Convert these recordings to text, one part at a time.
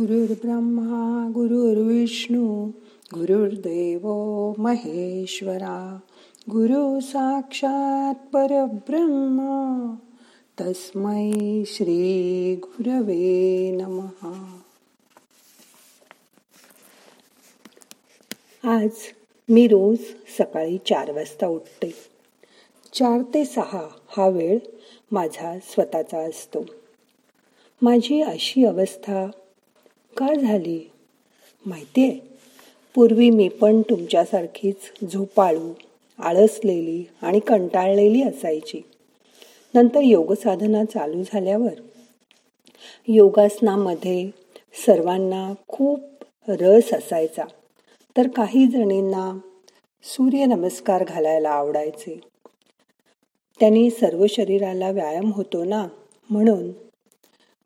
गुरुर्ब्रह्मा गुरुर्विष्णू गुरुर्देव महेश्वरा गुरु साक्षात परब्रह्म तस्मै श्री गुरवे नमहा आज मी रोज सकाळी चार वाजता उठते. चार ते सहा हा वेळ माझा स्वतःचा असतो. माझी अशी अवस्था का झाली? माहितीये? पूर्वी मी पण तुमच्यासारखीच झोपाळू आळसलेली आणि कंटाळलेली असायची. नंतर योगसाधना चालू झाल्यावर योगासनामध्ये सर्वांना खूप रस असायचा. तर काही जणींना सूर्यनमस्कार घालायला आवडायचे. त्यांनी सर्व शरीराला व्यायाम होतो ना? म्हणून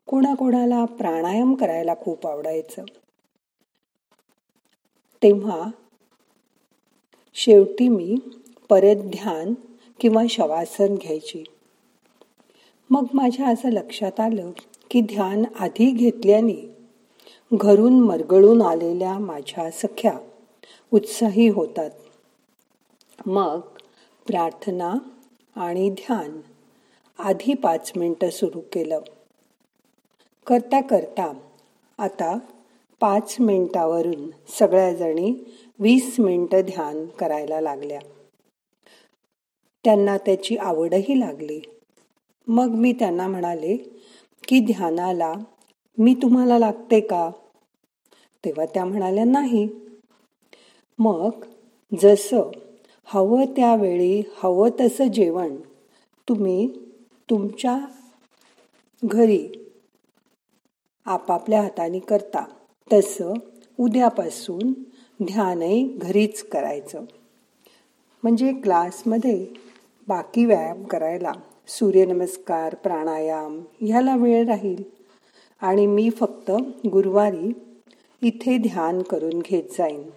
कोणाकोणाला प्राणायाम करायला खूप आवडायचं. तेव्हा शेवटी मी परत ध्यान किंवा शवासन घ्यायची. मग माझ्या असं लक्षात आलं की ध्यान आधी घेतल्याने घरून मरगळून आलेल्या माझ्या सख्या उत्साही होतात. मग प्रार्थना आणि ध्यान आधी पाच मिनटं सुरू केलं. करता करता. आता पाच मिनिटावरून सगळ्याजणी वीस मिनिटं ध्यान करायला लागल्या. त्यांना त्याची आवडही लागली. मग मी त्यांना म्हणाले की ध्यानाला मी तुम्हाला लागते का? तेव्हा त्या म्हणाल्या नाही. मग जसं हवं त्यावेळी हवं तसं जेवण तुम्ही तुमच्या घरी आपापल्या हाताने करता. तसं उद्यापासून ध्यानही घरीच करायचं. म्हणजे क्लासमध्ये बाकी व्यायाम करायला. सूर्यनमस्कार प्राणायाम ह्याला वेळ राहील. आणि मी फक्त गुरुवारी इथे ध्यान करून घेत जाईन.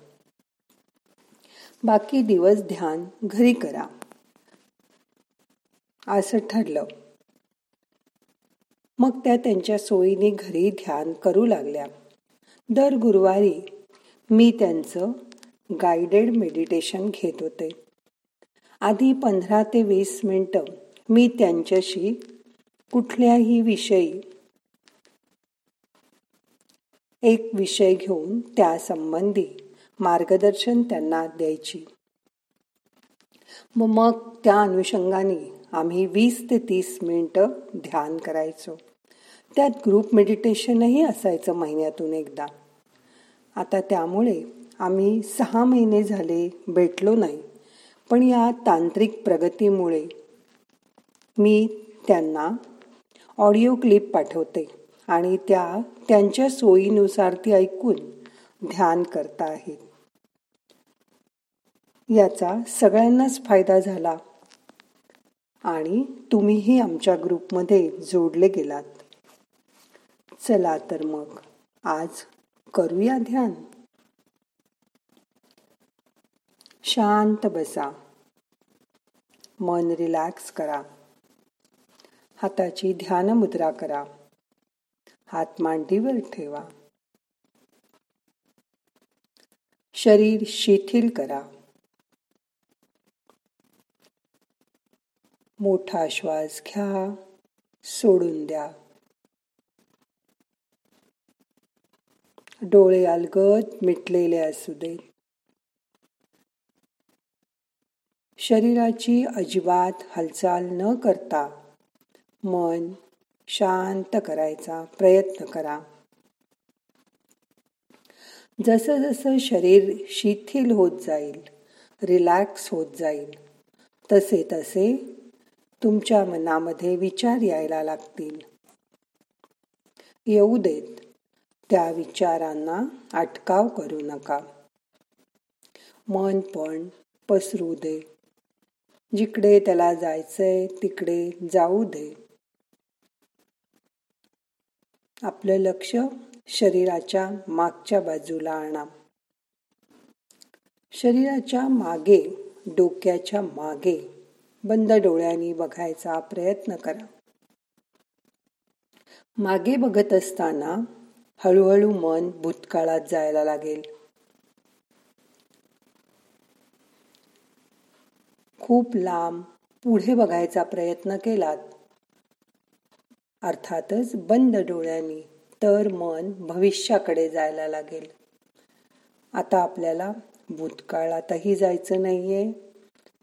बाकी दिवस ध्यान घरी करा. असं ठरलं. मग त्या त्यांच्या सोयीने घरी ध्यान करू लागल्या. दर गुरुवारी मी त्यांचं गायडेड मेडिटेशन घेत होते. आधी पंधरा ते वीस मिनटं मी त्यांच्याशी कुठल्याही विषयी एक विषय घेऊन त्यासंबंधी मार्गदर्शन त्यांना द्यायची. मग त्या अनुषंगाने आम्ही वीस ते तीस मिनटं ध्यान करायचो. त्यात ग्रुप मेडिटेशनही असायचं महिन्यातून एकदा. आता त्यामुळे आम्ही सहा महिने झाले भेटलो नाही पण या तांत्रिक प्रगतीमुळे मी त्यांना ऑडिओ क्लिप पाठवते आणि त्या त्यांच्या सोयीनुसार ती ऐकून ध्यान करता आहेत. याचा सगळ्यांनाच फायदा झाला आणि तुम्हीही आमच्या ग्रुपमध्ये जोडले गेलात. चला तर मग. आज करूया ध्यान. शांत बसा. मन रिलॅक्स करा. हाताची ध्यान मुद्रा करा. हात मांडीवर ठेवा. शरीर शिथिल करा. मोठा श्वास घ्या. सोडून द्या. डोळे अलगद मिटलेले असू दे. शरीराची अजिबात हालचाल न करता मन शांत करायचा प्रयत्न करा. जसं जसं शरीर शिथिल होत जाईल रिलॅक्स होत जाईल तसे तसे तुमच्या मनामध्ये विचार यायला लागतील. येऊ देत. त्या विचारांना अटकाव करू नका. मन पण पसरू दे. जिकडे त्याला जायचंय तिकडे जाऊ दे. आपलं लक्ष शरीराच्या मागच्या बाजूला आणा. शरीराच्या मागे डोक्याच्या मागे बंद डोळ्यांनी बघायचा प्रयत्न करा. मागे बघत असताना हळूहळू मन भूतकाळात जायला लागेल. खूप लांब पुढे बघायचा प्रयत्न केलात. अर्थातच बंद डोळ्यांनी तर मन भविष्याकडे जायला लागेल. आता आपल्याला भूतकाळातही जायचं नाहीये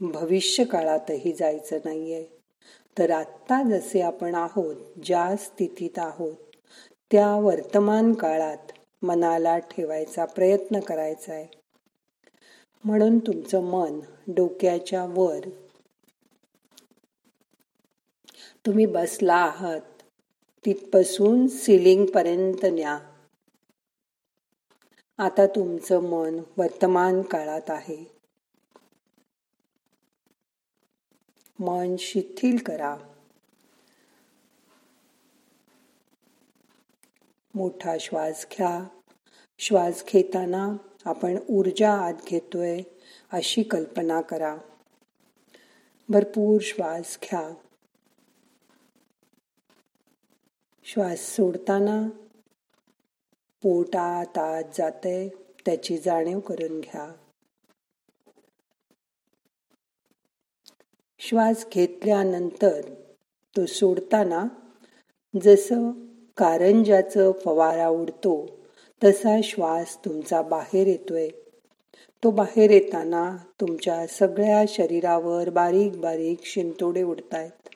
भविष्य काळातही जायचं नाहीये. तर आत्ता जसे आपण आहोत ज्या स्थितीत आहोत त्या वर्तमान काळात मनाला ठेवायचा प्रयत्न करायचा आहे म्हणून तुमचं मन डोक्याच्या वर. तुम्ही बसला आहात. तिथपासून सिलिंग पर्यंत न्या. आता तुमचं मन वर्तमान काळात आहे. मन शिथिल करा. मोठा श्वास घ्या. श्वास घेताना आपण ऊर्जा आत घेतोय अशी कल्पना करा. भरपूर श्वास घ्या. श्वास सोडताना पोट आत आत जाते त्याची जाणीव करून घ्या. श्वास घेतल्यानंतर तो सोडताना जसं कारंजाचं फवारा उडतो तसा श्वास तुमचा बाहेर येतोय. तो बाहेर येताना तुमच्या सगळ्या शरीरावर बारीक बारीक शिंतोडे उडतायत.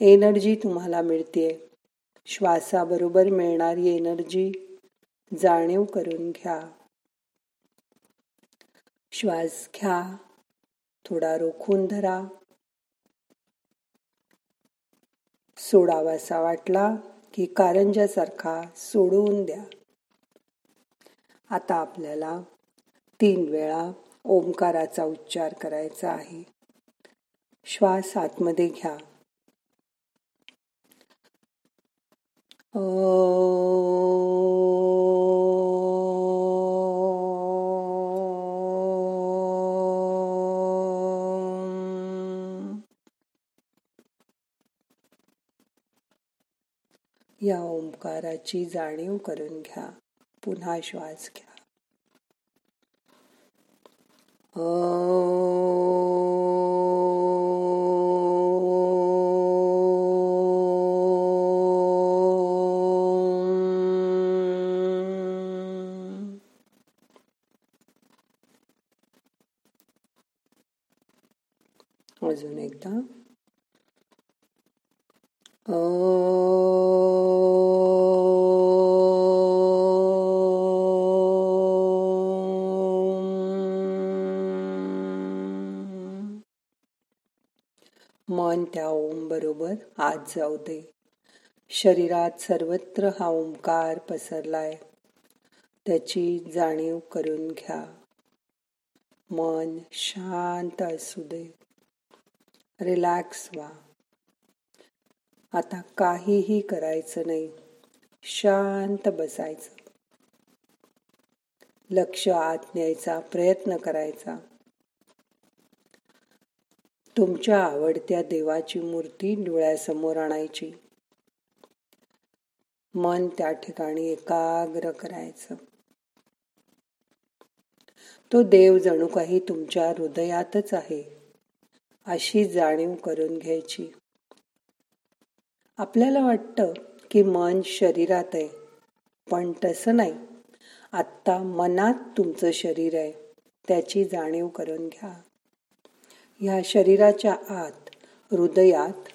एनर्जी तुम्हाला मिळते श्वासाबरोबर मिळणारी एनर्जी जाणीव करून घ्या. श्वास घ्या. थोडा रोखून धरा. सोडावासा वाटला. की कारंजासारखा सोडवून द्या. आता आपल्याला तीन वेळा ओंकाराचा उच्चार करायचा आहे. श्वास आतमध्ये घ्या. या ओंकाराची जाणीव करून घ्या. पुन्हा श्वास घ्या. अजून एकदा. मन त्या ओम बरोबर आत जाऊ दे. शरीरात सर्वत्र हा ओंकार पसरलाय. त्याची जाणीव करून घ्या. मन शांत असू दे. रिलॅक्स व्हा. आता काहीही करायचं नाही. शांत बसायचं. लक्ष आत न्यायचा प्रयत्न करायचा. तुमच्या आवडत्या देवाची मूर्ती डोळ्यासमोर आणायची. मन त्या ठिकाणी एकाग्र करायचं. तो देव जणू काही तुमच्या हृदयातच आहे अशी जाणीव करून घ्यायची. आपल्याला वाटतं की मन शरीरात आहे पण तसं नाही. आत्ता मनात तुमचं शरीर आहे त्याची जाणीव करून घ्या. या शरीराच्या आत हृदयात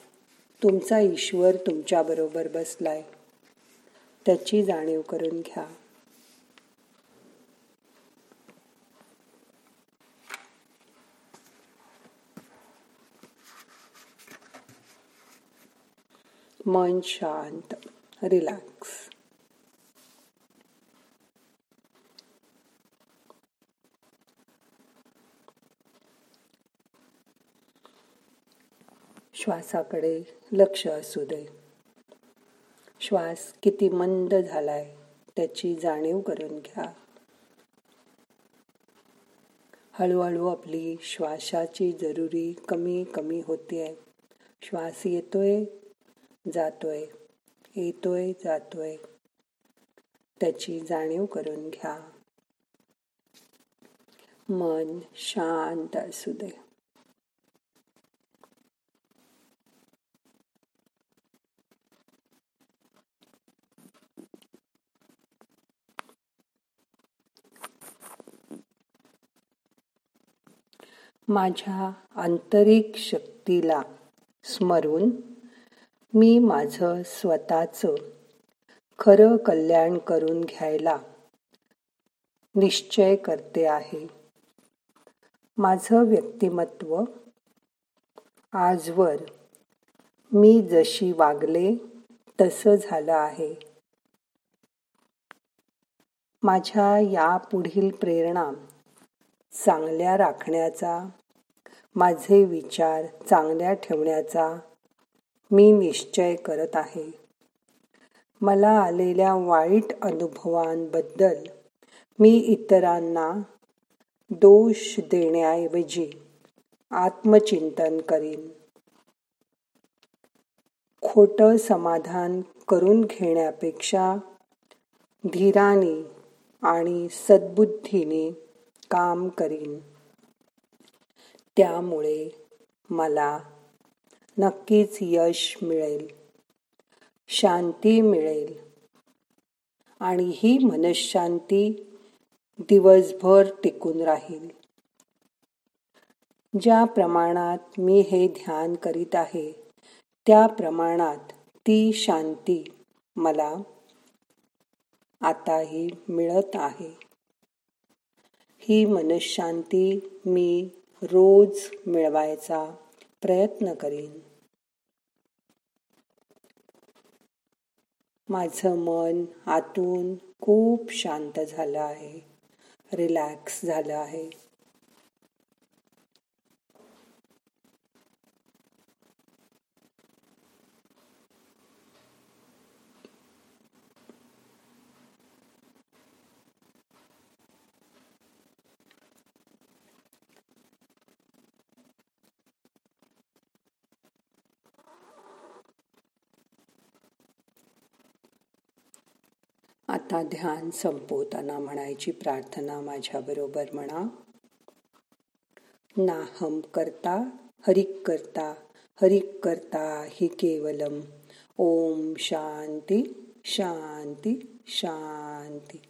तुमचा ईश्वर तुमच्याबरोबर बसलाय. त्याची जाणीव करून घ्या. मन शांत रिलॅक्स. श्वासाकडे लक्ष असू दे. श्वास किती मंद झालाय त्याची जाणीव करून घ्या. हळूहळू आपली श्वासाची जरुरी कमी कमी होते श्वास येतोय जातोय येतोय जातोय. त्याची जाणीव करून घ्या. मन शांत असू दे. माझ्या आंतरिक शक्तीला स्मरून मी माझं स्वतःचं खरं कल्याण करून घ्यायला निश्चय करते आहे. माझं व्यक्तिमत्व आजवर मी जशी वागले तसं झालं आहे. माझ्या या पुढील प्रेरणा चांगल्या राखण्याचा माझे विचार चांगल्या ठेवण्याचा मी निश्चय करत आहे. मला आलेल्या वाईट अनुभवांबद्दल मी इतरांना दोष देण्याऐवजी आत्मचिंतन करीन. खोटं समाधान करून घेण्यापेक्षा धीराने आणि सद्बुद्धीने काम करीन. त्यामुळे मला नक्कीच यश मिळेल. शांती मिळेल. आणि ही मनशांती दिवसभर टिकून राहील. ज्या प्रमाणात मी हे ध्यान करीत आहे त्या प्रमाणात ती शांती मला आताही मिळत आहे. ही मनशांती मी रोज मिळवायचा प्रयत्न करीन. माझं मन आतून खूप शांत झालं आहे. रिलॅक्स झालं आहे. आता ध्यान संपवताना म्हणायची प्रार्थना माझ्याबरोबर म्हणा. नाहम करता हरिक करता हरिक करता हि केवलम. ओम शांती शांती शांती.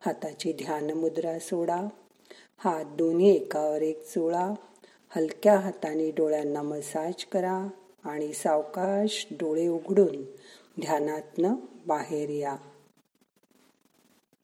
हाताची ध्यान मुद्रा सोडा. हात दोन्ही एकावर एक चोळा. हलक्या हाताने डोळ्यांना मसाज करा आणि सावकाश डोळे उघडून ध्यानातनं बाहेर या.